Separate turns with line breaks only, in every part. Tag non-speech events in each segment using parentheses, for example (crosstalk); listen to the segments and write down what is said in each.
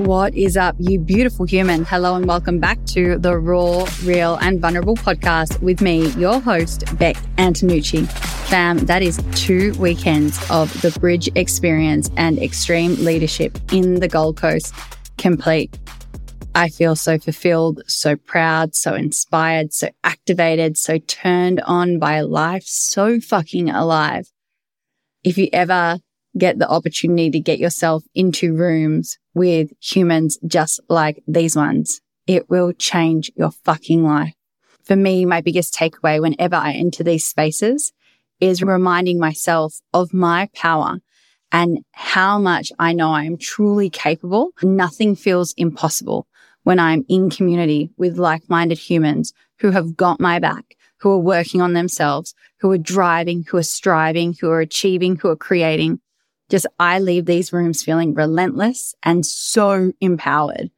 What is up, you beautiful human? Hello and welcome back to the Raw, Real, and Vulnerable podcast with me, your host, Beck Antonucci. Fam, that is two weekends of the Bridge experience and extreme leadership in the Gold Coast complete. I feel so fulfilled, so proud, so inspired, so activated, so turned on by life, so fucking alive. If you ever get the opportunity to get yourself into rooms with humans just like these ones, it will change your fucking life. For me, my biggest takeaway whenever I enter these spaces is reminding myself of my power and how much I know I am truly capable. Nothing feels impossible when I'm in community with like-minded humans who have got my back, who are working on themselves, who are driving, who are striving, who are achieving, who are creating. Just I leave these rooms feeling relentless and so empowered.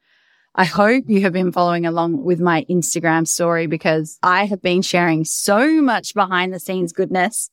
I hope you have been following along with my Instagram story because I have been sharing so much behind the scenes goodness.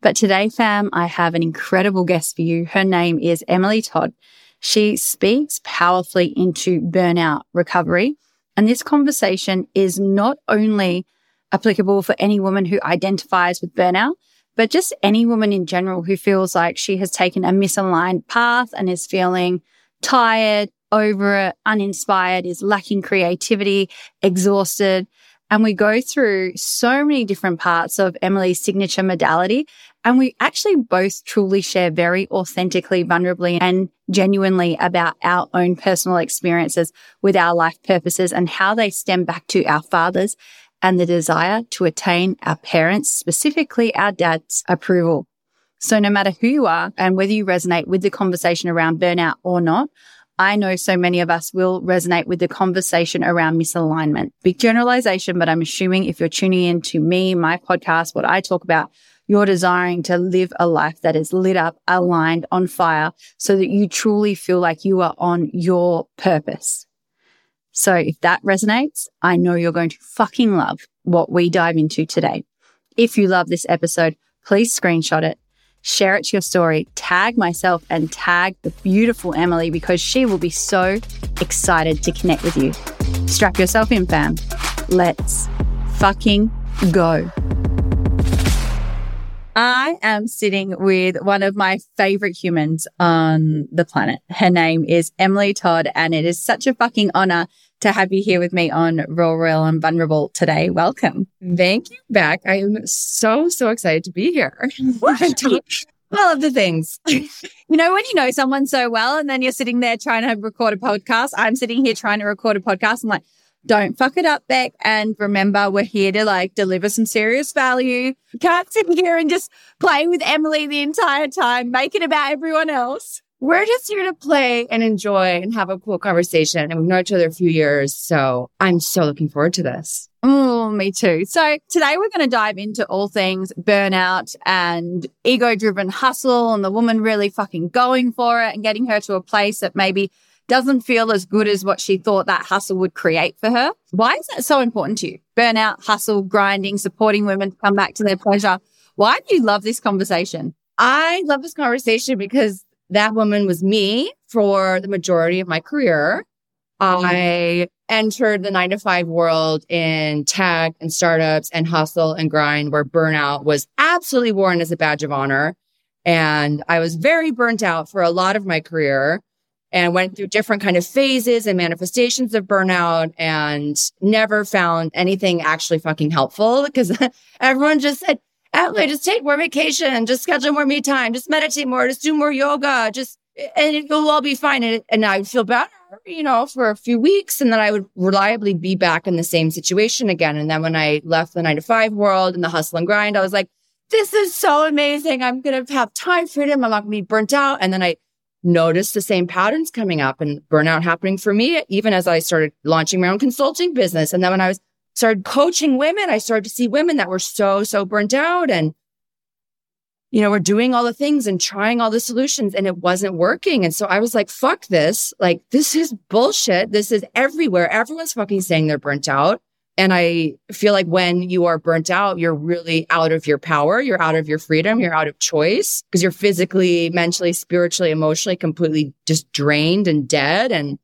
But today, fam, I have an incredible guest for you. Her name is Emily Todd. She speaks powerfully into burnout recovery. And this conversation is not only applicable for any woman who identifies with burnout, but just any woman in general who feels like she has taken a misaligned path and is feeling tired, over it, uninspired, is lacking creativity, exhausted. And we go through so many different parts of Emily's signature modality. And we actually both truly share very authentically, vulnerably and genuinely about our own personal experiences with our life purposes and how they stem back to our fathers and the desire to attain our parents, specifically our dad's approval. So no matter who you are and whether you resonate with the conversation around burnout or not, I know so many of us will resonate with the conversation around misalignment. Big generalization, but I'm assuming if you're tuning in to me, my podcast, what I talk about, you're desiring to live a life that is lit up, aligned, on fire, so that you truly feel like you are on your purpose. So if that resonates, I know you're going to fucking love what we dive into today. If you love this episode, please screenshot it, share it to your story, tag myself and tag the beautiful Emily because she will be so excited to connect with you. Strap yourself in, fam. Let's fucking go. I am sitting with one of my favorite humans on the planet. Her name is Emily Todd, and it is such a fucking honor to have you here with me on Raw, Real and Vulnerable today. Welcome.
Thank you, Beck. I am so, so excited to be here. (laughs) All of the things. (laughs)
you know, when you know someone so well and then you're sitting there trying to record a podcast, I'm sitting here trying to record a podcast. I'm like, don't fuck it up, Beck. And remember, we're here to like deliver some serious value. Can't sit here and just play with Emily the entire time, make it about everyone else.
We're just here to play and enjoy and have a cool conversation. And we've known each other a few years. So I'm so looking forward to this.
Oh, me too. So today we're going to dive into all things burnout and ego driven hustle and the woman really fucking going for it and getting her to a place that maybe doesn't feel as good as what she thought that hustle would create for her. Why is that so important to you? Burnout, hustle, grinding, supporting women to come back to their pleasure. Why do you love this conversation?
I love this conversation because that woman was me for the majority of my career. Mm-hmm. I entered the nine to five world in tech and startups and hustle and grind where burnout was absolutely worn as a badge of honor. And I was very burnt out for a lot of my career and went through different kind of phases and manifestations of burnout and never found anything actually fucking helpful (laughs) because everyone just said, Emily, just take more vacation, just schedule more me time, just meditate more, just do more yoga, just, and it'll all be fine. And, and I would feel better, you know, for a few weeks. And then I would reliably be back in the same situation again. And then when I left the nine to five world and the hustle and grind, I was like, this is so amazing. I'm going to have time freedom. I'm not going to be burnt out. And then I noticed the same patterns coming up and burnout happening for me, even as I started launching my own consulting business. And then when I was started coaching women, I started to see women that were so, so burnt out and, you know, we're doing all the things and trying all the solutions and it wasn't working. And so I was like, fuck this. Like, this is bullshit. This is everywhere. Everyone's fucking saying they're burnt out. And I feel like when you are burnt out, you're really out of your power. You're out of your freedom. You're out of choice because you're physically, mentally, spiritually, emotionally completely just drained and dead. And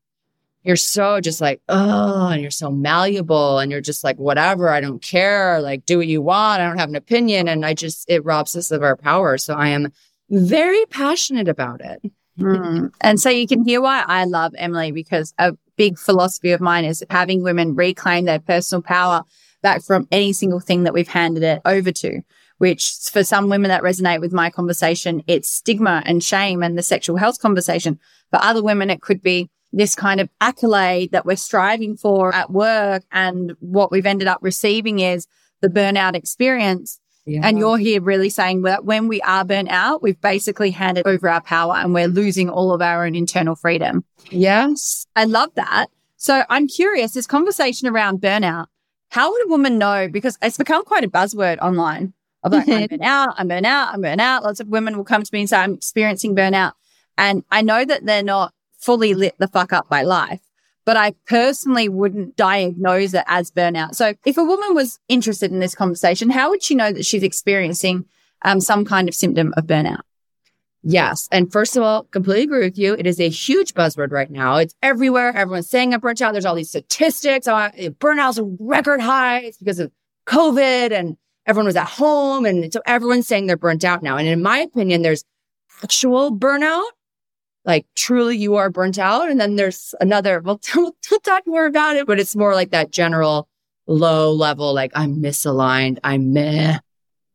you're so just like, oh, and you're so malleable and you're just like, whatever, I don't care. Like, do what you want. I don't have an opinion. And I just, it robs us of our power. So I am very passionate about it.
Mm. And so you can hear why I love Emily because a big philosophy of mine is having women reclaim their personal power back from any single thing that we've handed it over to which for some women that resonate with my conversation, it's stigma and shame and the sexual health conversation. For other women, it could be this kind of accolade that we're striving for at work. And what we've ended up receiving is the burnout experience. Yeah. And you're here really saying that when we are burnt out, we've basically handed over our power and we're losing all of our own internal freedom.
Yes.
I love that. So I'm curious, this conversation around burnout, how would a woman know? Because it's become quite a buzzword online. I'm like, I'm (laughs) burnt out, I'm burnt out, I'm burnt out. Lots of women will come to me and say, I'm experiencing burnout. And I know that they're not fully lit the fuck up by life, but I personally wouldn't diagnose it as burnout. So if a woman was interested in this conversation, how would she know that she's experiencing um, some kind of symptom of burnout?
Yes. And first of all, completely agree with you. It is a huge buzzword right now. It's everywhere. Everyone's saying I'm burnt out. There's all these statistics. Uh, burnouts are record highs because of COVID and everyone was at home. And so everyone's saying they're burnt out now. And in my opinion, there's actual burnout, like truly you are burnt out. And then there's another, (laughs) we'll, we'll talk more about it, but it's more like that general low level, like I'm misaligned. I'm meh.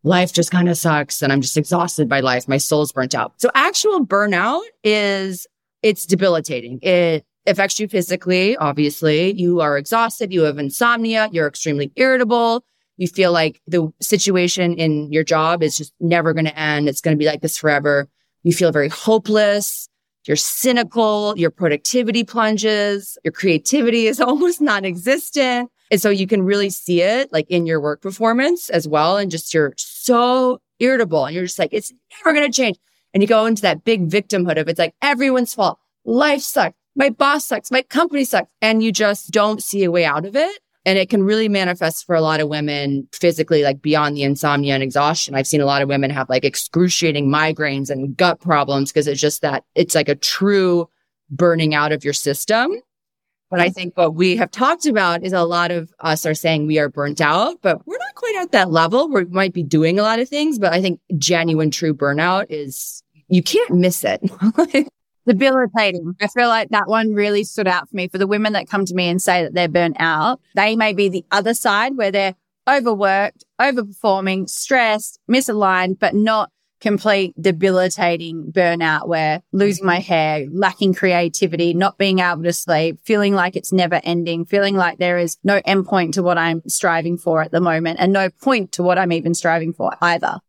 Life just kind of sucks and I'm just exhausted by life. My soul's burnt out. So actual burnout is, it's debilitating. It affects you physically. Obviously, you are exhausted. You have insomnia. You're extremely irritable you feel like the situation in your job is just never going to end. It's going to be like this forever. You feel very hopeless. You're cynical. Your productivity plunges. Your creativity is (laughs) almost non-existent. And so you can really see it like in your work performance as well. And just you're so irritable and you're just like, it's never going to change. And you go into that big victimhood of it's like everyone's fault. Life sucks. My boss sucks. My company sucks. And you just don't see a way out of it. And it can really manifest for a lot of women physically, like beyond the insomnia and exhaustion. I've seen a lot of women have like excruciating migraines and gut problems because it's just that it's like a true burning out of your system. But I think what we have talked about is a lot of us are saying we are burnt out, but we're not quite at that level. We might be doing a lot of things, but I think genuine true burnout is you can't miss it. (laughs)
debilitating. I feel like that one really stood out for me for the women that come to me and say that they're burnt out. They may be the other side where they're overworked, overperforming, stressed, misaligned, but not complete debilitating burnout where losing my hair, lacking creativity, not being able to sleep, feeling like it's never ending, feeling like there is no endpoint to what I'm striving for at the moment and no point to what I'm even striving for either.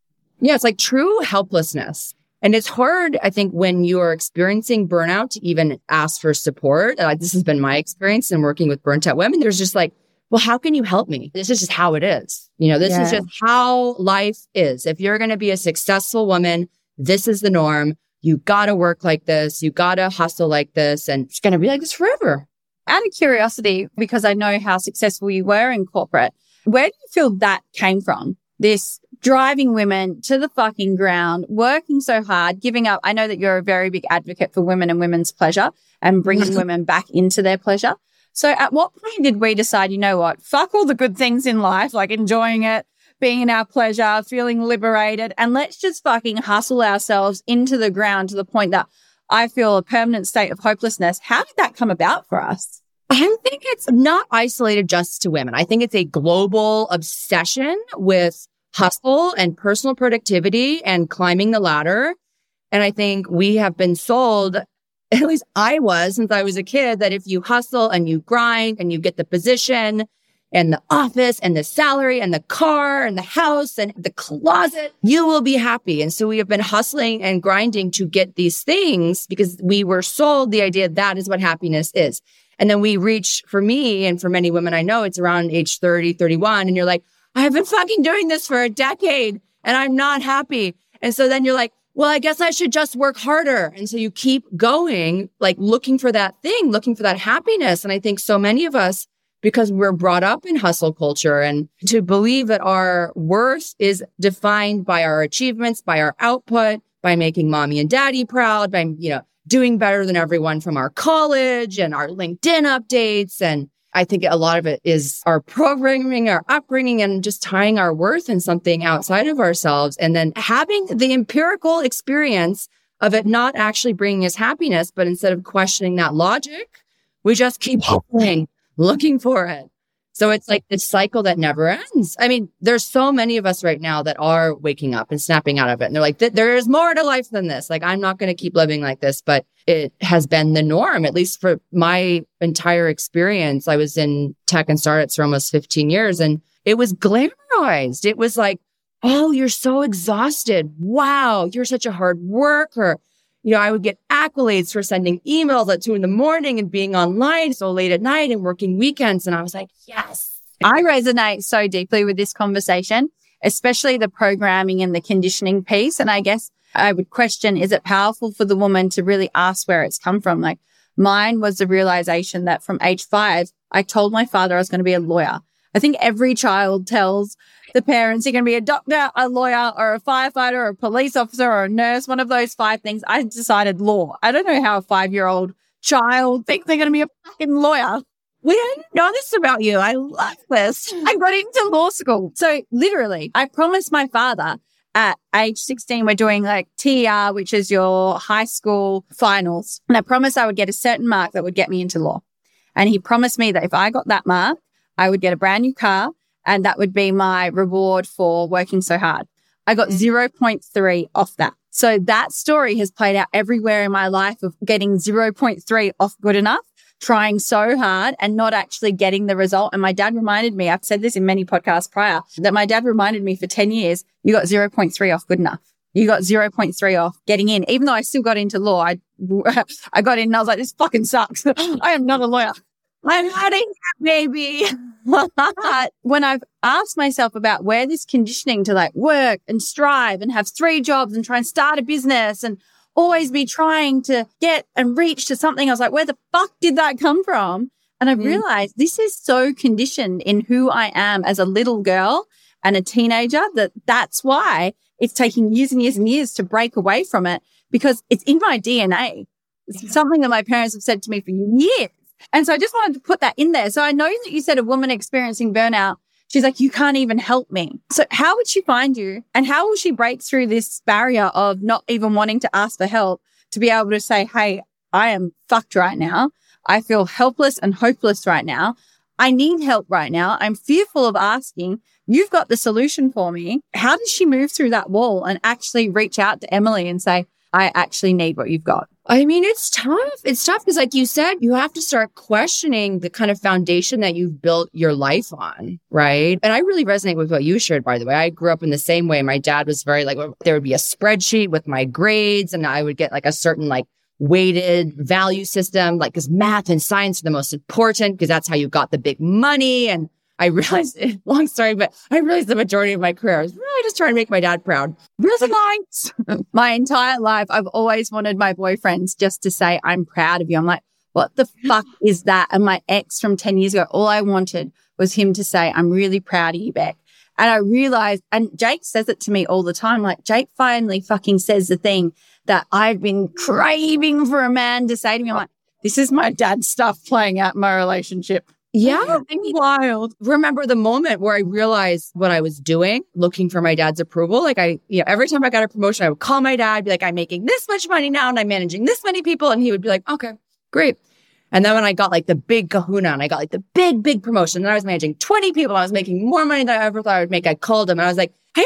Yeah, it's like true helplessness. And it's hard, I think, when you're experiencing burnout to even ask for support. Uh, this has been my experience in working with burnt out women. There's just like, well, how can you help me? This is just how it is. You know, this yeah. is just how life is. If you're going to be a successful woman, this is the norm. You got to work like this. You got to hustle like this. And it's going to be like this forever.
Out of curiosity, because I know how successful you were in corporate, where do you feel that came from? This driving women to the fucking ground, working so hard, giving up. I know that you're a very big advocate for women and women's pleasure and bringing mm-hmm. women back into their pleasure. So at what point did we decide, you know what? Fuck all the good things in life, like enjoying it, being in our pleasure, feeling liberated, and let's just fucking hustle ourselves into the ground to the point that I feel a permanent state of hopelessness. How did that come about for us?
I think it's not isolated just to women. I think it's a global obsession with hustle and personal productivity and climbing the ladder. And I think we have been sold, (laughs) at least I was since I was a kid, that if you hustle and you grind and you get the position and the office and the salary and the car and the house and the closet, you will be happy. And so we have been hustling and grinding to get these things because we were sold the idea that is what happiness is. And then we reach for me and for many women I know, it's around age 30, 31. And you're like, I've been fucking doing this for a decade and I'm not happy. And so then you're like, well, I guess I should just work harder. And so you keep going, like looking for that thing, looking for that happiness. And I think so many of us, because we're brought up in hustle culture and to believe that our worth is defined by our achievements, by our output, by making mommy and daddy proud, by, you know, doing better than everyone from our college and our LinkedIn updates. And I think a lot of it is our programming, our upbringing, and just tying our worth in something outside of ourselves. And then having the empirical experience of it not actually bringing us happiness, but instead of questioning that logic, we just keep looking, looking for it. So it's like this cycle that never ends. I mean, there's so many of us right now that are waking up and snapping out of it. And they're like, there is more to life than this. Like, I'm not going to keep living like this, but it has been the norm, at least for my entire experience. I was in tech and startups for almost 15 years and it was glamorized. It was like, Oh, you're so exhausted. Wow. You're such a hard worker you know, I would get accolades for sending emails at two in the morning and being online so late at night and working weekends. And I was like, yes.
I resonate so deeply with this conversation, especially the programming and the conditioning piece. And I guess I would question, is it powerful for the woman to really ask where it's come from? Like mine was the realization that from age five, I told my father I was going to be a lawyer. I think every child tells the parents, you're going to be a doctor, a lawyer, or a firefighter, or a police officer, or a nurse, one of those five things. I decided law. I don't know how a five year old child thinks they're going to be a fucking lawyer. We didn't know this about you. I love this. I got into law school. So literally, I promised my father at age 16, we're doing like TER, which is your high school finals. And I promised I would get a certain mark that would get me into law. And he promised me that if I got that mark, I would get a brand new car and that would be my reward for working so hard. I got mm. 0.3 off that. So that story has played out everywhere in my life of getting 0.3 off good enough, trying so hard and not actually getting the result. And my dad reminded me, I've said this in many podcasts prior, that my dad reminded me for 10 years, you got 0.3 off good enough. You got 0.3 off getting in. Even though I still got into law, I, (laughs) I got in and I was like, this fucking sucks. (laughs) I am not a lawyer. I'm adding that baby. But when I've asked myself about where this conditioning to like work and strive and have three jobs and try and start a business and always be trying to get and reach to something, I was like, where the fuck did that come from? And I mm. realized this is so conditioned in who I am as a little girl and a teenager that that's why it's taking years and years and years to break away from it because it's in my DNA. It's yeah. something that my parents have said to me for years. And so I just wanted to put that in there. So I know that you said a woman experiencing burnout. She's like, you can't even help me. So how would she find you? And how will she break through this barrier of not even wanting to ask for help to be able to say, Hey, I am fucked right now. I feel helpless and hopeless right now. I need help right now. I'm fearful of asking. You've got the solution for me. How does she move through that wall and actually reach out to Emily and say, I actually need what you've got?
I mean, it's tough. It's tough because, like you said, you have to start questioning the kind of foundation that you've built your life on, right? And I really resonate with what you shared, by the way. I grew up in the same way. My dad was very like, there would be a spreadsheet with my grades, and I would get like a certain like weighted value system, like because math and science are the most important because that's how you got the big money. And I realized, (laughs) long story, but I realized the majority of my career I was really just trying to make my dad proud.
Resilience. (laughs) my entire life, I've always wanted my boyfriends just to say, I'm proud of you. I'm like, what the fuck is that? And my ex from 10 years ago, all I wanted was him to say, I'm really proud of you, Beck. And I realized, and Jake says it to me all the time, like Jake finally fucking says the thing that I've been craving for a man to say to me. I'm like, this is my dad stuff playing out in my relationship.
Yeah. Wild. Remember the moment where I realized what I was doing, looking for my dad's approval. Like I, you know, every time I got a promotion, I would call my dad, be like, I'm making this much money now and I'm managing this many people. And he would be like, okay, great. And then when I got like the big kahuna and I got like the big, big promotion and I was managing 20 people, I was making more money than I ever thought I would make. I called him and I was like, have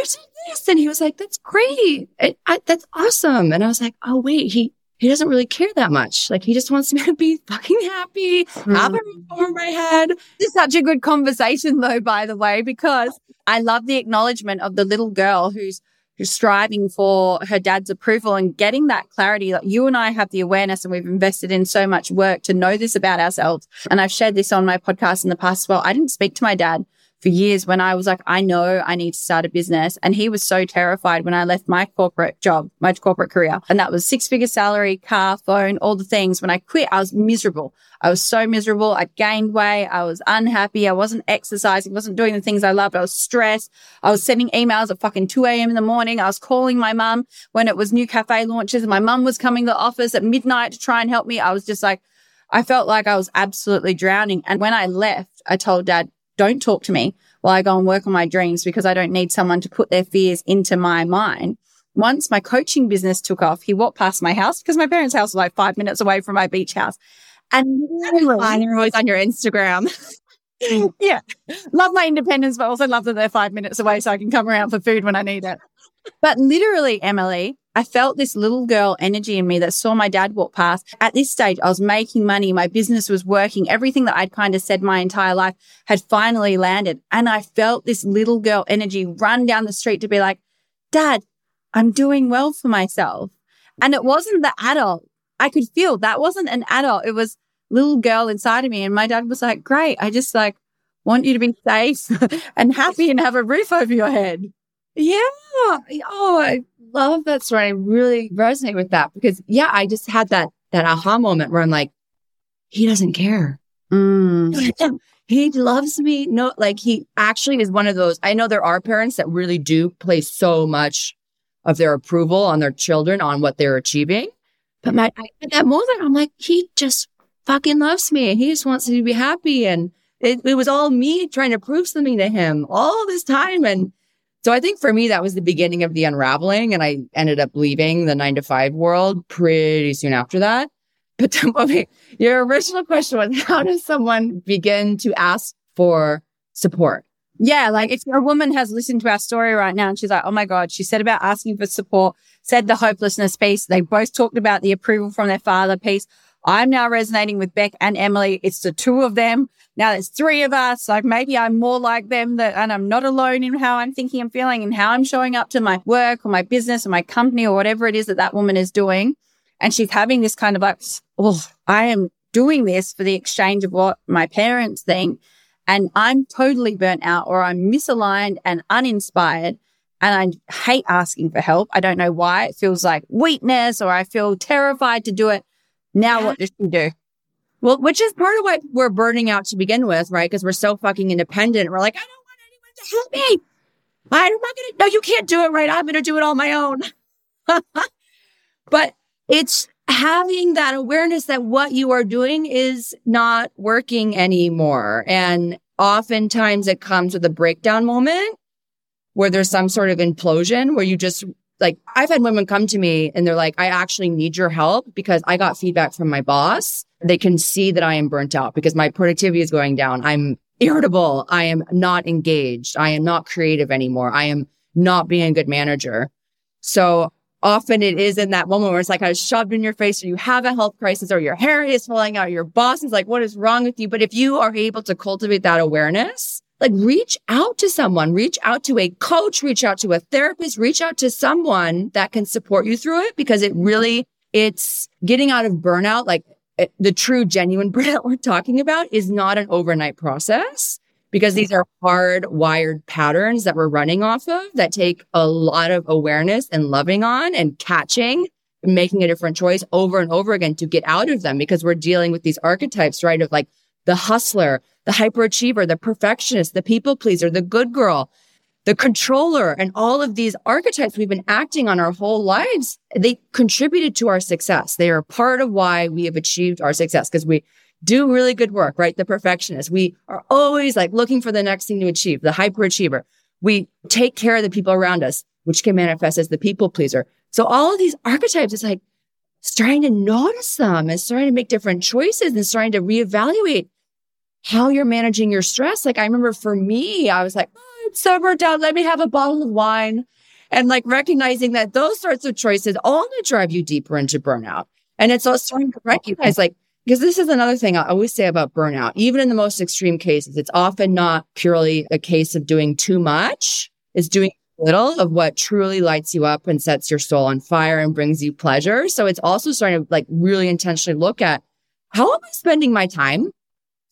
this. And he was like, that's great. I, I, that's awesome. And I was like, oh, wait, he, he doesn't really care that much. Like he just wants me to be (laughs) fucking happy, mm. have a roof over my head.
It's such a good conversation though, by the way, because I love the acknowledgement of the little girl who's who's striving for her dad's approval and getting that clarity. Like you and I have the awareness and we've invested in so much work to know this about ourselves. And I've shared this on my podcast in the past as well. I didn't speak to my dad for years when I was like, I know I need to start a business. And he was so terrified when I left my corporate job, my corporate career. And that was six figure salary, car, phone, all the things. When I quit, I was miserable. I was so miserable. I gained weight. I was unhappy. I wasn't exercising, wasn't doing the things I loved. I was stressed. I was sending emails at fucking 2 a.m. in the morning. I was calling my mum when it was new cafe launches. And my mum was coming to the office at midnight to try and help me. I was just like, I felt like I was absolutely drowning. And when I left, I told dad, don't talk to me while I go and work on my dreams because I don't need someone to put their fears into my mind. Once my coaching business took off, he walked past my house because my parents' house was like five minutes away from my beach house. And
you're always on your Instagram. (laughs)
yeah. Love my independence, but also love that they're five minutes away so I can come around for food when I need it. But literally, Emily, I felt this little girl energy in me that saw my dad walk past. At this stage, I was making money. My business was working. Everything that I'd kind of said my entire life had finally landed. And I felt this little girl energy run down the street to be like, dad, I'm doing well for myself. And it wasn't the adult. I could feel that wasn't an adult. It was little girl inside of me. And my dad was like, great. I just like want you to be safe (laughs) and happy and have a roof over your head.
Yeah. Oh, I love that story. I really resonate with that because yeah, I just had that, that aha moment where I'm like, he doesn't care.
Mm. (laughs)
he loves me. No, like he actually is one of those. I know there are parents that really do place so much of their approval on their children on what they're achieving. But my, I, at that moment, I'm like, he just fucking loves me and he just wants me to be happy. And it, it was all me trying to prove something to him all this time. And so I think for me, that was the beginning of the unraveling. And I ended up leaving the nine to five world pretty soon after that. But (laughs) okay, your original question was how does someone begin to ask for support?
Yeah, like if a woman has listened to our story right now and she's like, oh my God, she said about asking for support, said the hopelessness piece. They both talked about the approval from their father piece. I'm now resonating with Beck and Emily. It's the two of them. Now there's three of us. Like maybe I'm more like them that, and I'm not alone in how I'm thinking and feeling and how I'm showing up to my work or my business or my company or whatever it is that that woman is doing. And she's having this kind of like, oh, I am doing this for the exchange of what my parents think. And I'm totally burnt out or I'm misaligned and uninspired. And I hate asking for help. I don't know why. It feels like weakness or I feel terrified to do it. Now, what does she do?
Well, which is part of why we're burning out to begin with, right? Because we're so fucking independent. We're like, I don't want anyone to help me. I'm not to, no, you can't do it right. I'm to do it on my own. (laughs) but it's having that awareness that what you are doing is not working anymore. And oftentimes it comes with a breakdown moment where there's some sort of implosion where you just like I've had women come to me and they're like, I actually need your help because I got feedback from my boss. They can see that I am burnt out because my productivity is going down. I'm irritable. I am not engaged. I am not creative anymore. I am not being a good manager. So often it is in that moment where it's like I was shoved in your face or you have a health crisis or your hair is falling out. Your boss is like, what is wrong with you? But if you are able to cultivate that awareness, like reach out to someone, reach out to a coach, reach out to a therapist, reach out to someone that can support you through it because it really, it's getting out of burnout. Like it, eh, the true genuine (laughs) burnout we're talking about is not an overnight process because these are hard wired patterns that we're running off of that take a lot of awareness and loving on and catching making a different choice over and over again to get out of them because we're dealing with these archetypes, right? Of like the hustler, the hyperachiever, the perfectionist, the people pleaser, the good girl, the controller, and all of these archetypes we've been acting on our whole lives. They contributed to our success. They are part of why we have achieved our success because we do really good work, right? The perfectionist. We are always like looking for the next thing to achieve, the hyperachiever. We take care of the people around us, which can manifest as the people pleaser. So all of these archetypes, it's like starting to notice them and starting to make different choices and starting to reevaluate how you're managing your stress. Like I remember for me, I was like, oh, I'm so burnt out. Let me have a bottle of wine. And like recognizing that those sorts of choices only drive you deeper into burnout. And it's also starting to recognize like, because this is another thing I always say about burnout. Even in the most extreme cases, it's often not purely a case of doing too much. It's doing little of what truly lights you up and sets your soul on fire and brings you pleasure. So it's also starting to like really intentionally look at how am I spending my time?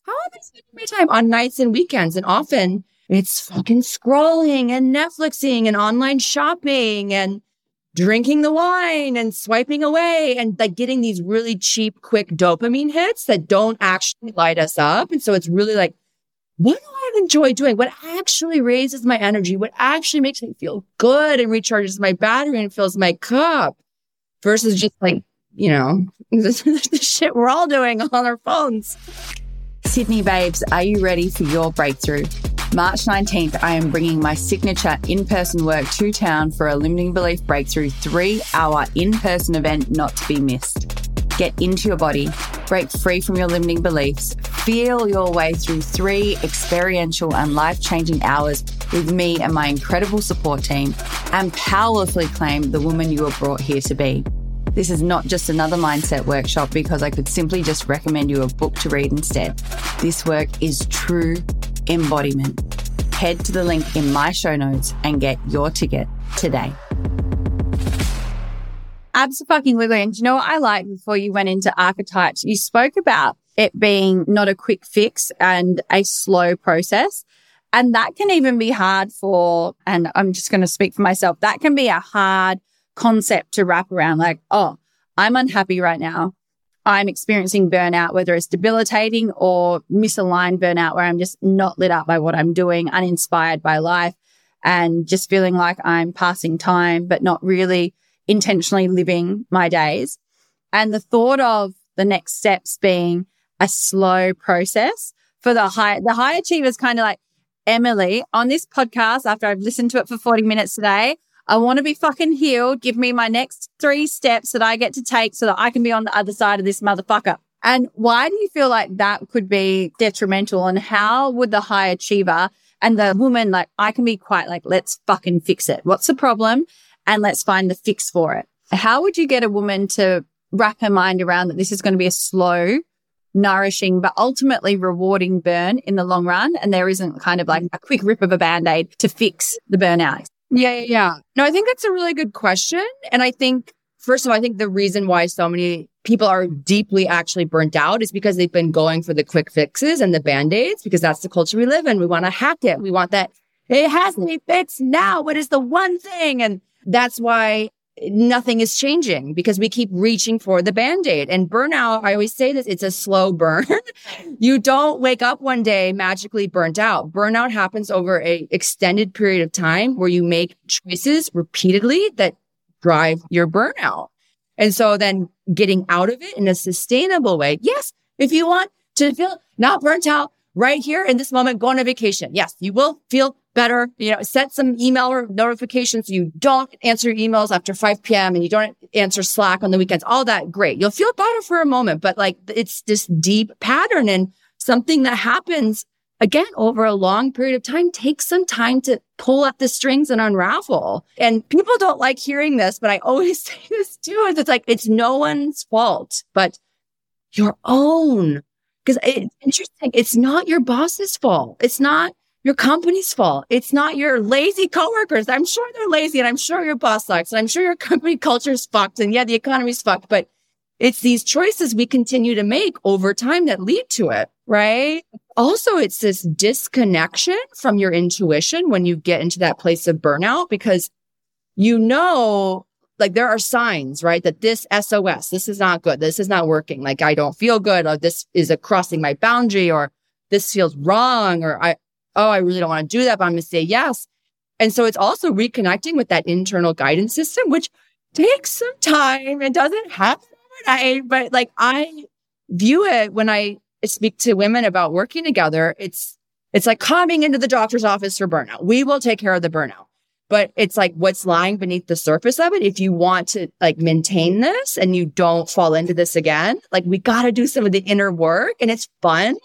How am I spending my time on nights and weekends? And often it's fucking scrolling and Netflixing and online shopping and drinking the wine and swiping away and like getting these really cheap, quick dopamine hits that don't actually light us up. And so it's really like, what do I enjoy doing? What actually raises my energy? What actually makes me feel good and recharges my battery and fills my cup versus just like, you know, (laughs) the shit we're all doing on our phones.
Sydney babes, are you ready for your breakthrough? March 19th, I am bringing my signature in person work to town for a limiting belief breakthrough three hour in person event not to be missed. Get into your body, break free from your limiting beliefs, feel your way through three experiential and life changing hours with me and my incredible support team, and powerfully claim the woman you were brought here to be. This is not just another mindset workshop because I could simply just recommend you a book to read instead. This work is true embodiment. Head to the link in my show notes and get your ticket today. Absolutely. And you know what I like before you went into archetypes? You spoke about it being not a quick fix and a slow process. And that can even be hard for, and I'm just going to speak for myself, that can be a hard concept to wrap around like, oh, I'm unhappy right now. I'm experiencing burnout, whether it's debilitating or misaligned burnout, where I'm just not lit up by what I'm doing, uninspired by life, and just feeling like I'm passing time, but not really intentionally living my days. And the thought of the next steps being a slow process for the high, the high achievers kind of like Emily on this podcast after I've listened to it for 40 minutes today. I want to be fucking healed. Give me my next three steps that I get to take so that I can be on the other side of this motherfucker. And why do you feel like that could be detrimental? And how would the high achiever and the woman, like, I can be quite like, let's fucking fix it. What's the problem? And let's find the fix for it. How would you get a woman to wrap her mind around that this is going to be a slow, nourishing, but ultimately rewarding burn in the long run? And there isn't kind of like a quick rip of a band aid to fix the burnout.
Yeah, yeah, yeah. No, I think that's a really good question. And I think, first of all, I think the reason why so many people are deeply actually burnt out is because they've been going for the quick fixes and the band aids because that's the culture we live in. We want to hack it. We want that. It has to be fixed now. What is the one thing? And that's why nothing is changing because we keep reaching for the band-aid. And burnout i always say this it's a slow burn. (laughs) You don't wake up one day magically burnt out. Burnout happens over a extended period of time where you make choices repeatedly that drive your burnout. And so then getting out of it in a sustainable way. Yes if you want to feel not burnt out right here in this moment go on a vacation. Yes you will feel better, you know, set some email notifications. You don't answer emails after 5 p.m. and you don't answer Slack on the weekends. All that great. You'll feel better for a moment, but like it's this deep pattern and something that happens again over a long period of time takes some time to pull at the strings and unravel. And people don't like hearing this, but I always (laughs) say this too. Is It's like, it's no one's fault, but your own. Because it's interesting. It's not your boss's fault. It's not your company's fault. It's not your lazy coworkers. I'm sure they're lazy and I'm sure your boss sucks and I'm sure your (laughs) company culture is fucked and yeah, the economy's fucked, but it's these choices we continue to make over time that lead to it, right? Also, it's this disconnection from your intuition when you get into that place of burnout because you know, like there are signs, right? That this SOS, this is not good. This is not working. Like I don't feel good or this is a crossing my boundary or this feels wrong or I, oh, I really don't want to do that, but I'm going to say yes. And so it's also reconnecting with that internal guidance system, which takes some time. It doesn't happen overnight, but like I view it when I speak to women about working together. It's, it's like coming into the doctor's office for burnout. We will take care of the burnout, but it's like what's lying beneath the surface of it. If you want to like maintain this and you don't fall into this again, like we got to do some of the inner work and it's fun,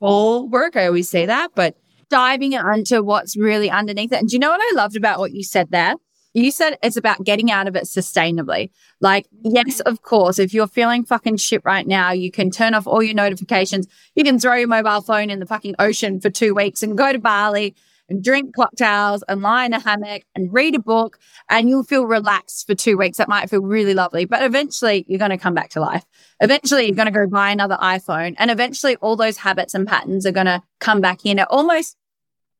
full work. I always say that, but
diving into what's really underneath it. And do you know what I loved about what you said there? You said it's about getting out of it sustainably. Like, yes, of course, if you're feeling fucking shit right now, you can turn off all your notifications. You can throw your mobile phone in the fucking ocean for two weeks and go to Bali and drink cocktails and lie in a hammock and read a book and you'll feel relaxed for two weeks. That might feel really lovely, but eventually you're going to come back to life. Eventually you're going to go buy another iPhone and eventually all those habits and patterns are going to come back in. It almost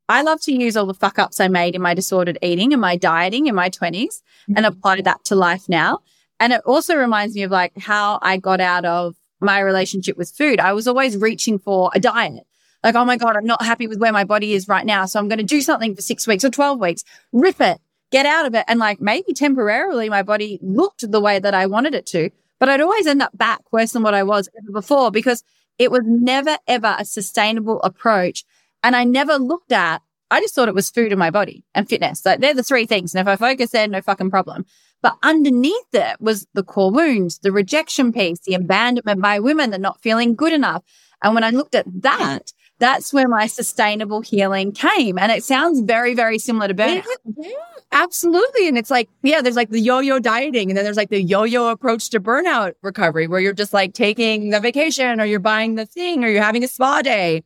I love to use all the fuck ups I made in my disordered eating and my dieting in my 20s and
Mm-hmm.
apply that to life now. And it also reminds me of like how I got out of my relationship with food. I was always reaching for a diet. Like, oh my God, I'm not happy with where my body is right now. So I'm going to do something for six weeks or 12 weeks, rip it, get out of it. And like maybe temporarily my body looked the way that I wanted it to, but I'd always end up back worse than what I was ever before because it was never ever a sustainable approach. And I never looked at, I just thought it was food in my body and fitness. Like they're the three things. And if I focus there, no fucking problem. But underneath it was the core wounds, the rejection piece, the abandonment by women, the not feeling good enough. And when I looked at that, that's where my sustainable healing came. And it sounds very, very similar to burnout.
Yeah, absolutely. And it's like, yeah, there's like the yo-yo dieting and then there's like the yo-yo approach to burnout recovery where you're just like taking the vacation or you're buying the thing or you're having a spa day.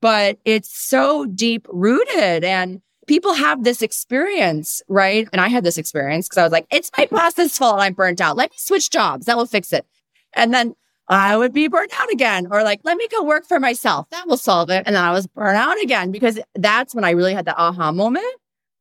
But it's so deep rooted and people have this experience, right? And I had this experience because I was like, it's my boss's fault I'm burnt out. Let me switch jobs. That will fix it. And then I would be burnt out again or like, let me go work for myself. That will solve it. And then I was burnt out again because that's when I really had the aha moment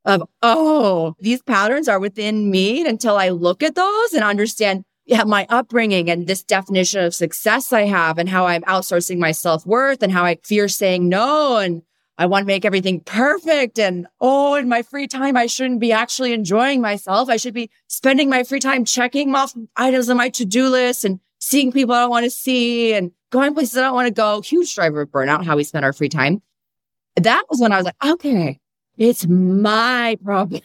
of, oh, these patterns are within me until I look at those and understand yeah, my upbringing and this definition of success I have and how I'm outsourcing my self worth and how I fear saying no. And I want to make everything perfect. And oh, in my free time, I shouldn't be actually enjoying myself. I should be spending my free time checking off items on my to do list and seeing people I don't want to see and going places I don't want to go. Huge driver of burnout, how we spend our free time. That was when I was like, okay, it's my problem.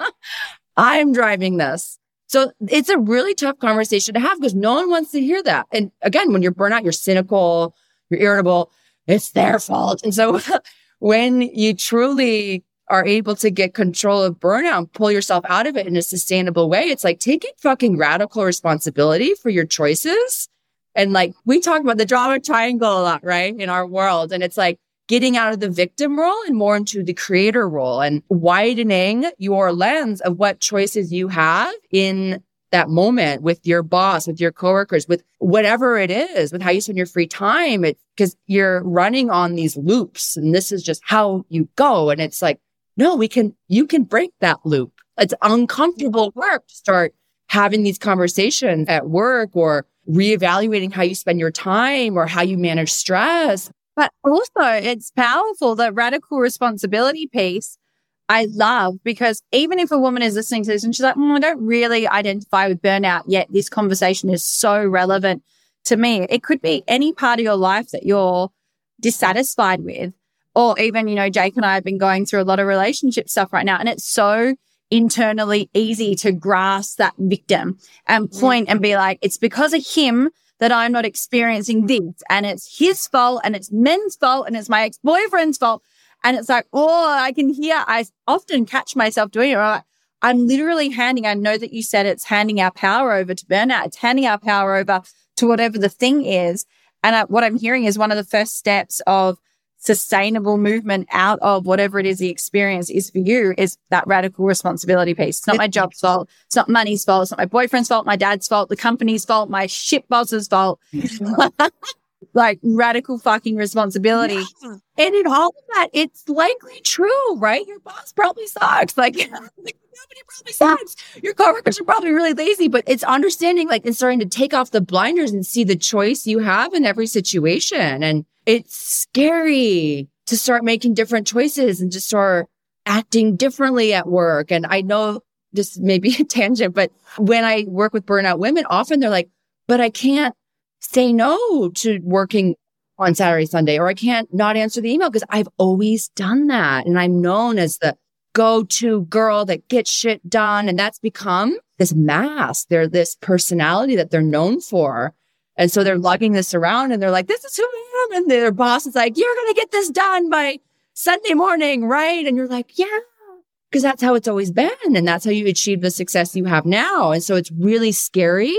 (laughs) I'm driving this. So it's a really tough conversation to have because no one wants to hear that. And again, when you're burnout, you're cynical, you're irritable. It's their fault. And so (laughs) when you truly are able to get control of burnout pull yourself out of it in a sustainable way, it's like taking fucking radical responsibility for your choices. And like we talk about the drama triangle a lot, right? In our world. And it's like getting out of the victim role and more into the creator role and widening your lens of what choices you have in that moment with your boss, with your coworkers, with whatever it is, with how you spend your free time. Because you're running on these loops and this is just how you go. And it's like, no, we can, you can break that loop. It's uncomfortable work to start having these conversations at work or reevaluating how you spend your time or how you manage stress.
But also, it's powerful that radical responsibility piece. I love because even if a woman is listening to this and she's like, mm, I don't really identify with burnout yet, this conversation is so relevant to me. It could be any part of your life that you're dissatisfied with, or even, you know, Jake and I have been going through a lot of relationship stuff right now, and it's so internally easy to grasp that victim and point and be like, it's because of him that I'm not experiencing this and it's his fault and it's men's fault and it's my ex-boyfriend's fault. And it's like, oh, I can hear, I often catch myself doing it. Right? I'm literally handing, I know that you said it's handing our power over to burnout. It's handing our power over to whatever the thing is. And I, what I'm hearing is one of the first steps of sustainable movement out of whatever it is the experience is for you is that radical responsibility piece. It's not my job's fault. It's not money's fault. It's not my boyfriend's fault, my dad's fault, the company's fault, my shit boss's fault. (laughs) (laughs) like radical fucking responsibility.
Yeah. And in all of that, it's likely true, right? Your boss probably sucks. Like, (laughs) the company probably sucks. Your coworkers are probably really lazy, but it's understanding, like, and starting to take off the blinders and see the choice you have in every situation. And it's scary to start making different choices and to start acting differently at work. And I know this may be (laughs) a tangent, but when I work with burnout women, often they're like, but I can't say no to working on Saturday, Sunday, or I can't not answer the email because I've always done that. And I'm known as the go to girl that gets shit done. And that's become this mask. They're this personality that they're known for. And so they're lugging this around and they're like, this is who I am. And their boss is like, you're going to get this done by Sunday morning, right? And you're like, yeah, because that's how it's always been. And that's how you achieve the success you have now. And so it's really scary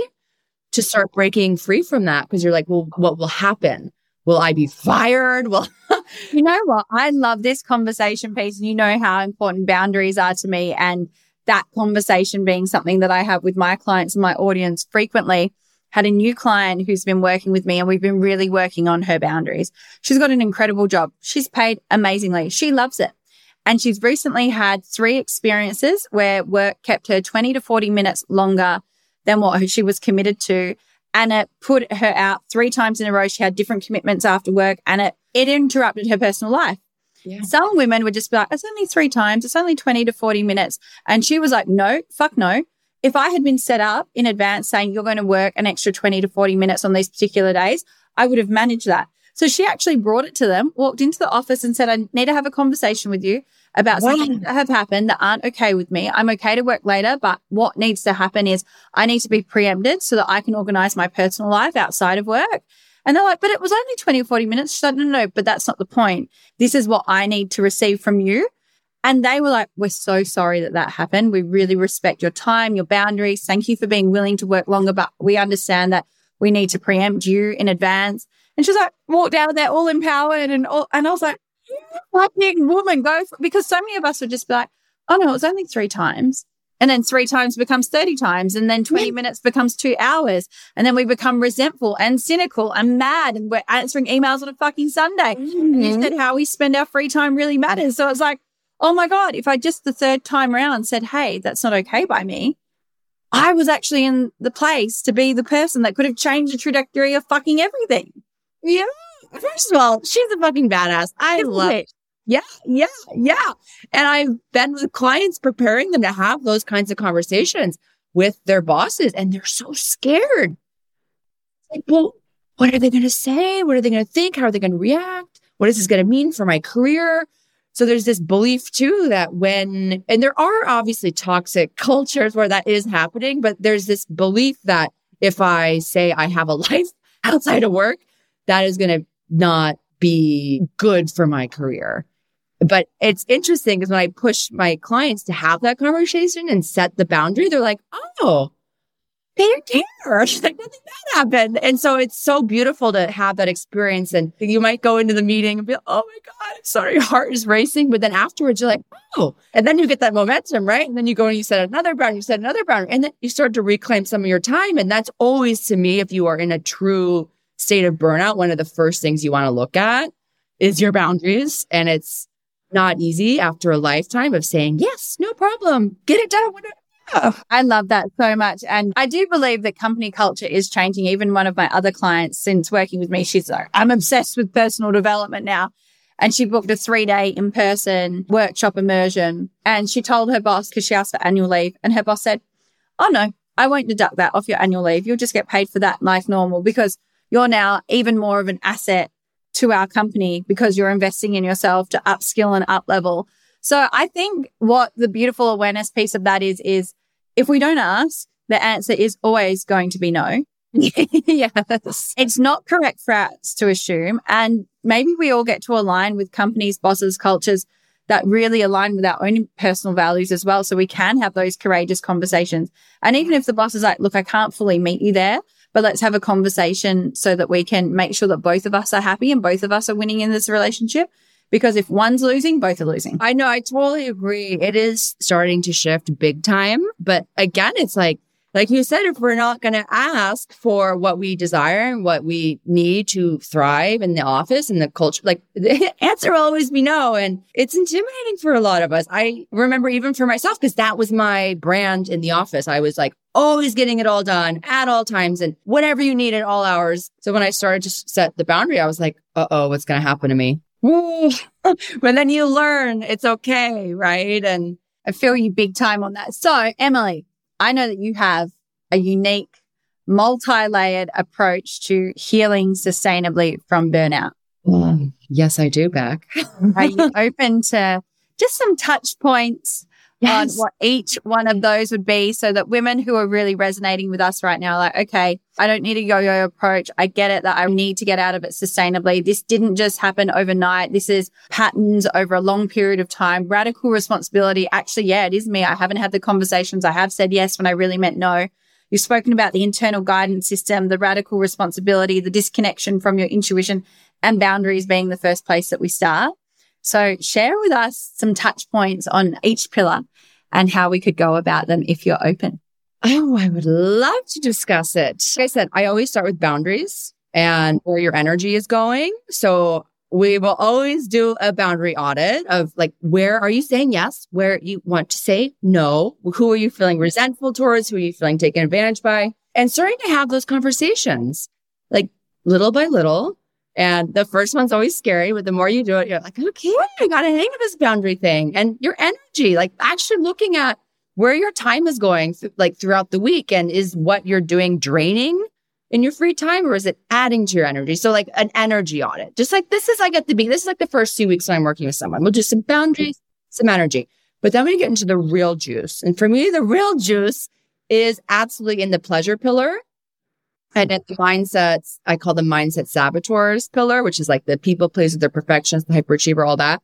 to start breaking free from that because you're like, well, what will happen? Will I be fired? Well, (laughs)
you know what? I love this conversation piece. And you know how important boundaries are to me. And that conversation being something that I have with my clients and my audience frequently. Had a new client who's been working with me and we've been really working on her boundaries. She's got an incredible job. She's paid amazingly. She loves it. And she's recently had three experiences where work kept her 20 to 40 minutes longer than what she was committed to. And it put her out three times in a row. She had different commitments after work and it, it interrupted her personal life. Yeah. Some women would just be like, it's only three times. It's only 20 to 40 minutes. And she was like, no, fuck no. If I had been set up in advance saying you're going to work an extra 20 to 40 minutes on these particular days, I would have managed that. So she actually brought it to them, walked into the office and said, I need to have a conversation with you about wow. something that have happened that aren't okay with me. I'm okay to work later, but what needs to happen is I need to be preempted so that I can organize my personal life outside of work. And they're like, but it was only 20 or 40 minutes. She's like, no, no, no, but that's not the point. This is what I need to receive from you. And they were like, we're so sorry that that happened. We really respect your time, your boundaries. Thank you for being willing to work longer, but we understand that we need to preempt you in advance. And she's like, walked out there all empowered and all, and I was like, fucking woman, go for, because so many of us would just be like, oh no, it was only three times. And then three times becomes 30 times. And then 20 minutes becomes two hours. And then we become resentful and cynical and mad. And we're answering emails on a fucking Sunday. Mm-hmm. And you said how we spend our free time really matters. So it's like, oh my God, if I just the third time around said, hey, that's not okay by me, I was actually in the place to be the person that could have changed the trajectory of fucking everything.
Yeah. First of all, she's a fucking badass. I Isn't love it. Yeah, yeah, yeah. And I've been with clients preparing them to have those kinds of conversations with their bosses, and they're so scared. Like, well, what are they going to say? What are they going to think? How are they going to react? What is this going to mean for my career? So there's this belief too that when, and there are obviously toxic (laughs) cultures where that is happening, but there's this belief that if I say I have a (laughs) life outside of work, that is going to not be good for my career. But it's interesting because when I push my clients to have that conversation and set the boundary, they're like, oh, they didn't care. She's like, nothing bad happened. And so it's so beautiful to have that experience. And you might go into the meeting and be like, oh my God, sorry, your heart is racing. But then afterwards, you're like, oh, and then you get that momentum, right? And then you go and you set another boundary, you set another boundary, and then you start to reclaim some of your time. And that's always to me, if you are in a true state of burnout, one of the first things you want to look at is your boundaries. And it's not easy after a lifetime of saying, yes, no problem, get it done.
I love that so much. And I do believe that company culture is changing. Even one of my other clients, since working with me, she's like, I'm obsessed with personal development now. And she booked a three day in person workshop immersion. And she told her boss, because she asked for annual leave, and her boss said, Oh no, I won't deduct that off your annual leave. You'll just get paid for that like normal because you're now even more of an asset to our company because you're investing in yourself to upskill and up level. So I think what the beautiful awareness piece of that is, is if we don't ask, the answer is always going to be no. (laughs) yes. It's not correct for us to assume. And maybe we all get to align with companies, bosses, cultures that really align with our own personal values as well. So we can have those courageous conversations. And even if the boss is like, look, I can't fully meet you there, but let's have a conversation so that we can make sure that both of us are happy and both of us are winning in this relationship. Because if one's losing, both are losing.
I know. I totally agree. It is starting to shift big time. But again, it's like like you said, if we're not going to ask for what we desire and what we need to thrive in the office and the culture, like (laughs) the answer will always be no. And it's intimidating for a lot of us. I remember even for myself, because that was my brand in the office. I was like always getting it all done at all times and whatever you need at all hours. So when I started to set the boundary, I was like, uh oh, what's going to happen to me? But (laughs) then you learn it's okay. Right. And
I feel you big time on that. So Emily, I know that you have a unique, multi layered approach to healing sustainably from burnout.
Mm, yes, I do, Beck.
Are you (laughs) open to just some touch points yes. on what each one of those would be so that women who are really resonating with us right now, like, okay, I don't need a yo-yo approach. I get it that I need to get out of it sustainably. This didn't just happen overnight. This is patterns over a long period of time. Radical responsibility. Actually, yeah, it is me. I haven't had the conversations. I have said yes when I really meant no. You've spoken about the internal guidance system, the radical responsibility, the disconnection from your intuition and boundaries being the first place that we start. So share with us some touch points on each pillar and how we could go about them if you're open.
Oh, I would love to discuss it. Like I said, I always start with boundaries and where your energy is going. So we will always do a boundary audit of like, where are you saying yes? Where you want to say no? Who are you feeling resentful towards? Who are you feeling taken advantage by? And starting to have those conversations, like little by little. And the first one's always scary, but the more you do it, you're like, okay, I got to hang of this boundary thing and your energy, like actually looking at where your time is going, like throughout the week. And is what you're doing draining in your free time or is it adding to your energy? So like an energy audit, just like this is like at the beginning, this is like the first two weeks when I'm working with someone. We'll do some boundaries, some energy, but then we get into the real juice. And for me, the real juice is absolutely in the pleasure pillar. And at the mindsets, I call them mindset saboteurs pillar, which is like the people pleaser, the perfectionist, the hyperachiever, all that.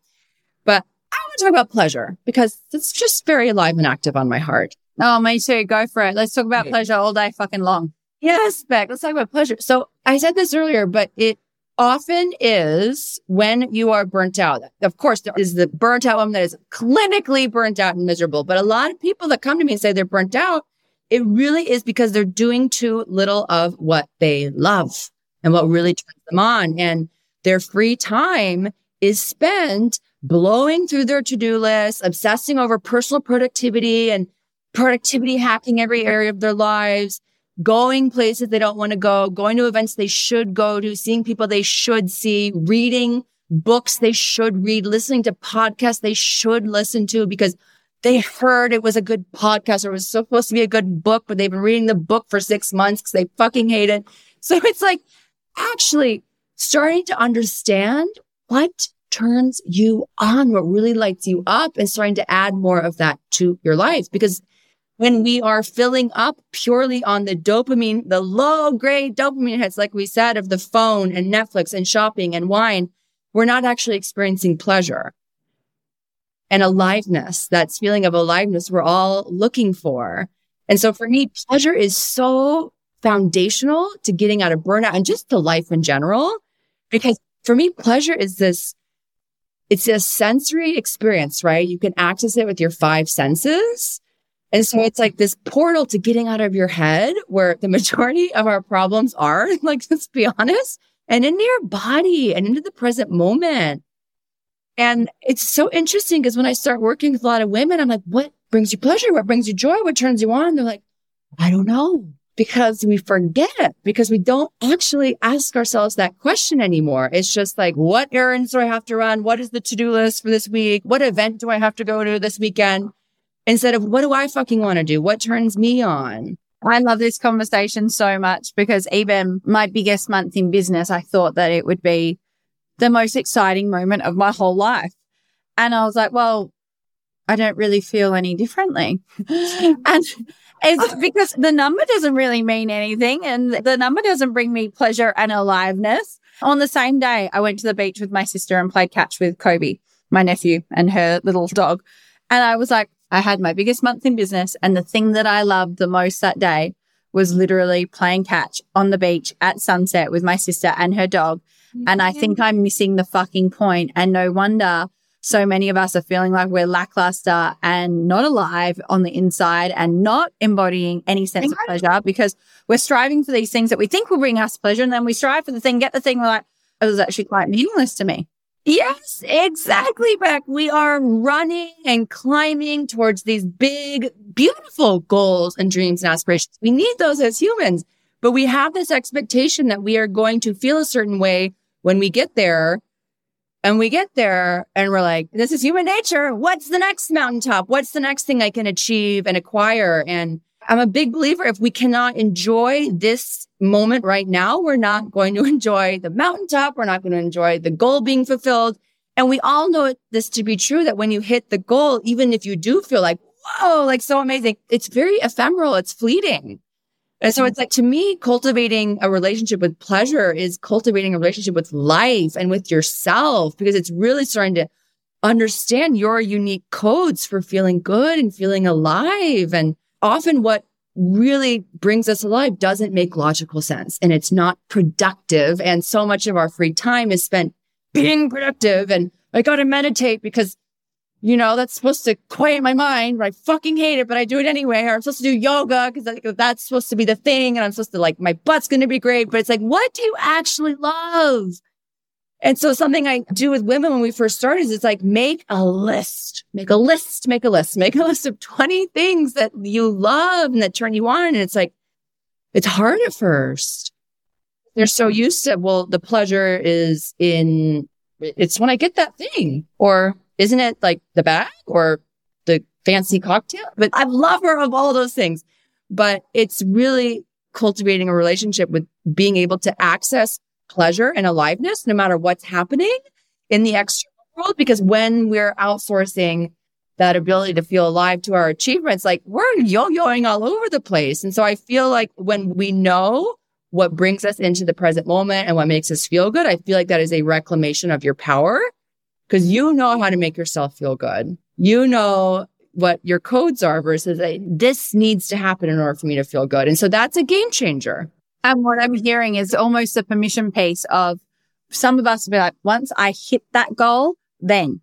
But I want to talk about pleasure because it's just very alive and active on my heart.
Oh, me too. Go for it. Let's talk about pleasure all day fucking long.
Yes, Beck. Let's talk about pleasure. So I said this earlier, but it often is when you are burnt out. Of course, there is the burnt out woman that is clinically burnt out and miserable. But a lot of people that come to me and say they're burnt out, it really is because they're doing too little of what they love and what really turns them on. And their free time is spent blowing through their to-do list, obsessing over personal productivity and productivity hacking every area of their lives going places they don't want to go, going to events they should go to, seeing people they should see, reading books they should read, listening to podcasts they should listen to because they heard it was a good podcast or it was supposed to be a good book, but they've been reading the book for six months because they fucking hate it. (laughs) So it's like actually starting to understand what turns you on, what really lights you up and starting to add more of that to your life because when we are filling up purely on the dopamine, the low grade dopamine hits, like we said, of the phone and Netflix and shopping and wine, we're not actually experiencing pleasure and aliveness, that feeling of aliveness we're all looking for. And so for me, pleasure is so foundational to getting out of burnout and just to life in general. Because for me, pleasure is this, it's a sensory experience, right? You can access it with your five senses. And so it's like this portal to getting out of your head where the majority of our problems are, (laughs) like, let's be honest, and into your body and into the present moment. And it's so interesting because when I start working with a lot of women, I'm like, what brings you pleasure? What brings you joy? What turns you on? They're like, I don't know because we forget it because we don't actually ask ourselves that question anymore. It's just like, what errands do I have to run? What is the to do list for this week? What event do I have to go to this weekend? instead of what do I fucking want to do? What turns me on?
I love this conversation so much because even my biggest month in business, I thought that it would be the most exciting moment of my whole life. And I was like, well, I don't really feel any differently. (laughs) and it's (laughs) because the number doesn't really mean anything and the number doesn't bring me pleasure and aliveness. On the same day, I went to the beach with my sister and played catch with Kobe, my nephew and her little dog. And I was like, I had my biggest month in business. And the thing that I loved the most that day was literally playing catch on the beach at sunset with my sister and her dog. And I think I'm missing the fucking point. And no wonder so many of us are feeling like we're lackluster and not alive on the inside and not embodying any sense of pleasure because we're striving for these things that we think will bring us pleasure. And then we strive for the thing, get the thing, we're like, oh, it was actually quite meaningless to me.
Yes, exactly, Beck. We are running and climbing towards these big, beautiful goals and dreams and aspirations. We need those as humans, but we have this expectation that we are going to feel a certain way when we get there. And we get there and we're like, this is human nature. What's the next mountaintop? What's the next thing I can achieve and acquire? And I'm a big believer if we cannot enjoy this moment right now, we're not going to (laughs) enjoy the mountaintop. We're not going to enjoy the goal being fulfilled. And we all know this to be true that when you hit the goal, even if you do feel like, whoa, like so amazing, it's very ephemeral. It's fleeting. And so it's like to me, cultivating a relationship with pleasure is cultivating a relationship with life and with yourself because it's really starting to understand your unique codes for feeling good and feeling alive. And often what really brings us alive doesn't make logical sense and it's not productive. And so much of our free time is spent being productive. And I got to meditate because, you know, that's supposed to quiet my mind. but I fucking hate it, but I do it anyway. Or I'm supposed to do yoga because that's supposed to be the thing. And I'm supposed to like, my butt's going to be great. But it's like, what do you actually love? And so something I do with women when we first start is it's like, make a list, make a list, make a list, make a (laughs) list of 20 things that you love and that turn you on. And it's like, it's hard at first. They're so used to, well, the pleasure is in, it's when I get that thing or isn't it like the bag or the fancy cocktail? But I'm lover of all those things, but it's really cultivating a relationship with being able to access pleasure and aliveness no matter what's happening in the external world. Because when we're outsourcing that ability to feel alive to our achievements, like we're yo-yoing all over the place. And so I feel like when we know what brings us into the present moment and what makes us feel good, I feel like that is a reclamation of your power because you know how to make yourself feel good. You know what your codes are versus this needs to happen in order for me to feel good. And so that's a game changer.
And what I'm hearing is almost a permission piece of some of us will be like, once I hit that goal, then,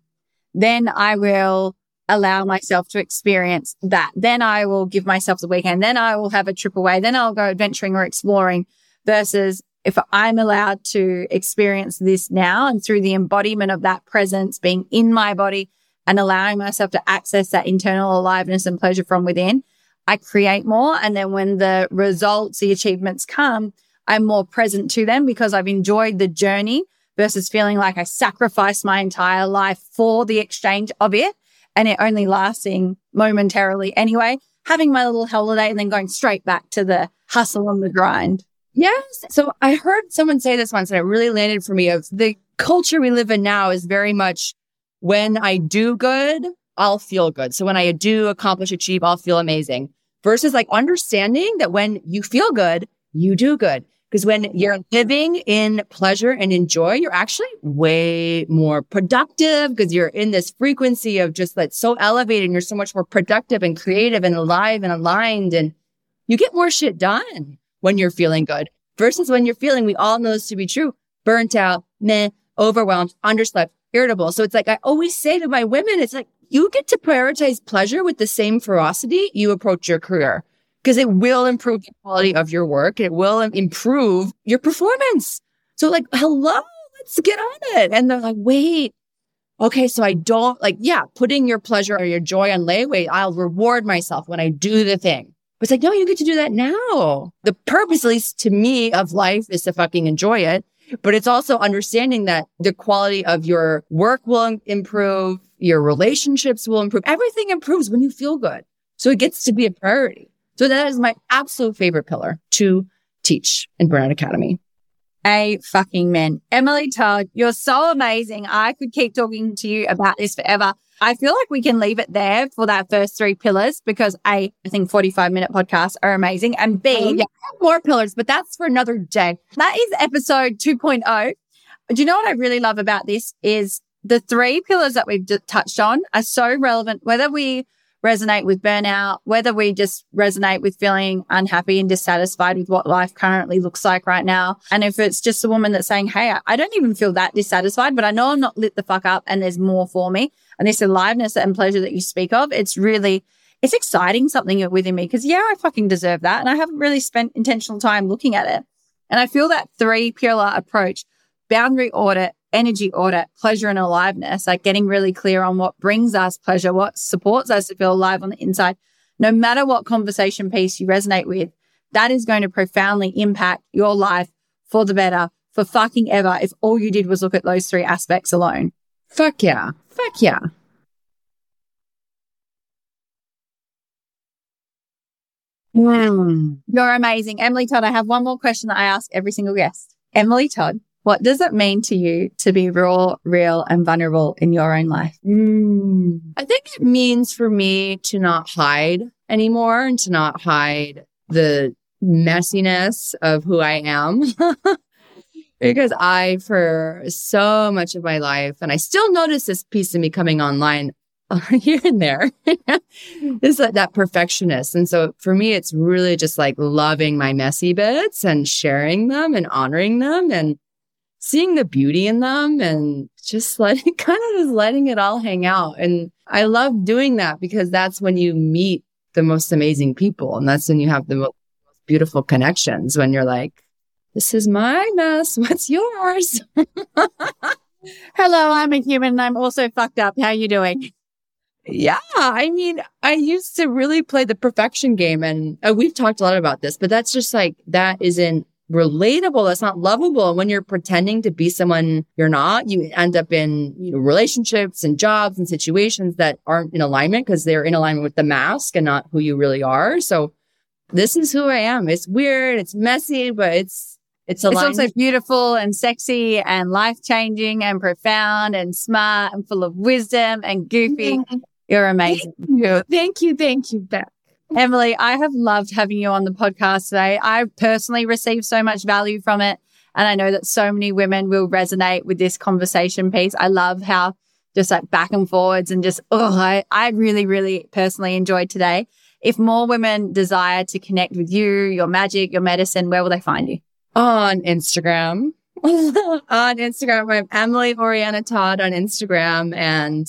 then I will allow myself to experience that. Then I will give myself the weekend. Then I will have a trip away. Then I'll go adventuring or exploring versus if I'm allowed to experience this now and through the embodiment of that presence being in my body and allowing myself to access that internal aliveness and pleasure from within, I create more. And then when the results, the achievements come, I'm more present to them because I've enjoyed the journey versus feeling like I sacrificed my entire life for the exchange of it and it only lasting momentarily anyway, having my little holiday and then going straight back to the hustle and the grind.
Yes. So I heard someone say this once and it really landed for me of the culture we live in now is very much when I do good, I'll feel good. So when I do accomplish, achieve, I'll feel amazing versus like understanding that when you feel good, you do good. Because when you're living in pleasure and in joy, you're actually way more productive because you're in this frequency of just like so elevated and you're so much more productive and creative and alive and aligned and you get more shit done when you're feeling good versus when you're feeling, we all know this to be true, burnt out, meh, overwhelmed, underslept, irritable. So it's like I always say to my women, it's like you get to prioritize pleasure with the same ferocity you approach your career because it will improve the quality of your work. It will improve your performance. So like, hello, let's get on it. And they're like, wait, okay, so I don't like, yeah, putting your pleasure or your joy on layaway. I'll reward myself when I do the thing. But it's like, no, you get to do that now. The purpose, at least to me, of life is to fucking enjoy it. But it's also understanding that the quality of your work will improve, your relationships will improve. Everything improves when you feel good. So it gets to be a priority. So that is my absolute favorite pillar to teach in Burnout Academy.
A fucking man. Emily Todd, you're so amazing. I could keep talking to you about this forever. I feel like we can leave it there for that first three pillars because A, I think 45 minute podcasts are amazing. And B,
oh, yeah, more pillars, but that's for another day.
That is episode 2.0. Do you know what I really love about this is the three pillars that we've touched on are so relevant, whether we resonate with burnout, whether we just resonate with feeling unhappy and dissatisfied with what life currently looks like right now. And if it's just a woman that's saying, Hey, I don't even feel that dissatisfied, but I know I'm not lit the fuck up and there's more for me. And this aliveness and pleasure that you speak of, it's really, it's exciting something within me because yeah, I fucking deserve that. And I haven't really spent intentional time looking at it. And I feel that three pillar approach, boundary audit, energy audit, pleasure and aliveness, like getting really clear on what brings us pleasure, what supports us to feel alive on the inside. No matter what conversation piece you resonate with, that is going to profoundly impact your life for the better for fucking ever if all you did was look at those three aspects alone.
Fuck yeah. Fuck yeah.
Mm. You're amazing. Emily Todd, I have one more question that I ask every single guest. Emily Todd, what does it mean to you to be raw, real, and vulnerable in your own life?
Mm. I think it means for me to not hide anymore and to not hide the messiness of who I am. (laughs) because I, for so much of my life, and I still notice this piece of me coming online (laughs) here and there, (laughs) is that, that perfectionist. And so for me, it's really just like loving my messy bits and sharing them and honoring them and seeing the beauty in them and just (laughs) letting kind of just letting it all hang out. And I love doing that because that's when you meet the most amazing people. And that's when you have the most beautiful connections when you're like, this is my mess. (laughs) What's yours? (laughs)
Hello, I'm a human and I'm also fucked up. How you doing?
Yeah. I mean, I used to really play the perfection game and uh, we've talked a lot about this, but that's just like, that isn't relatable. That's not lovable. And when you're pretending to be someone you're not, you end up in you know, relationships and jobs and situations that aren't in alignment because they're in alignment with the mask and not who you really are. So this is who I am. It's weird. It's messy, but it's, it's,
it's also beautiful and sexy and life changing and profound and smart and full of wisdom and goofy. You're amazing.
Thank you. Thank you. Thank you, Beth.
Emily, I have loved having you on the podcast today. I personally received so much value from it. And I know that so many women will resonate with this conversation piece. I love how just like back and forwards and just, oh, I, I really, really personally enjoyed today. If more women desire to connect with you, your magic, your medicine, where will they find you?
On Instagram. (laughs) on Instagram, I'm Emily Oriana Todd on Instagram and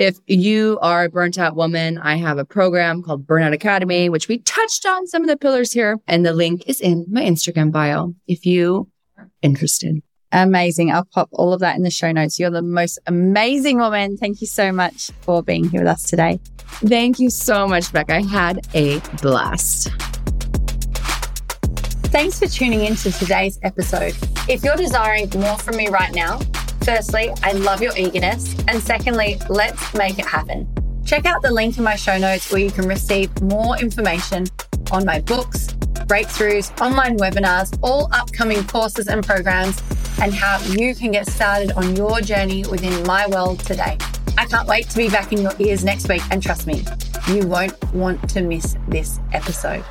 if you are a burnt out woman, I have a program called Burnout Academy, which we touched on some of the pillars here. And the link is in my Instagram bio if you are interested.
Amazing. I'll pop all of that in the show notes. You're the most amazing woman. Thank you so much for being here with us today.
Thank you so much, Becca. I had a blast.
Thanks for tuning in to today's episode. If you're desiring more from me right now, Firstly, I love your eagerness. And secondly, let's make it happen. Check out the link in my show notes where you can receive more information on my books, breakthroughs, online webinars, all upcoming courses and programs, and how you can get started on your journey within my world today. I can't wait to be back in your ears next week. And trust me, you won't want to miss this episode.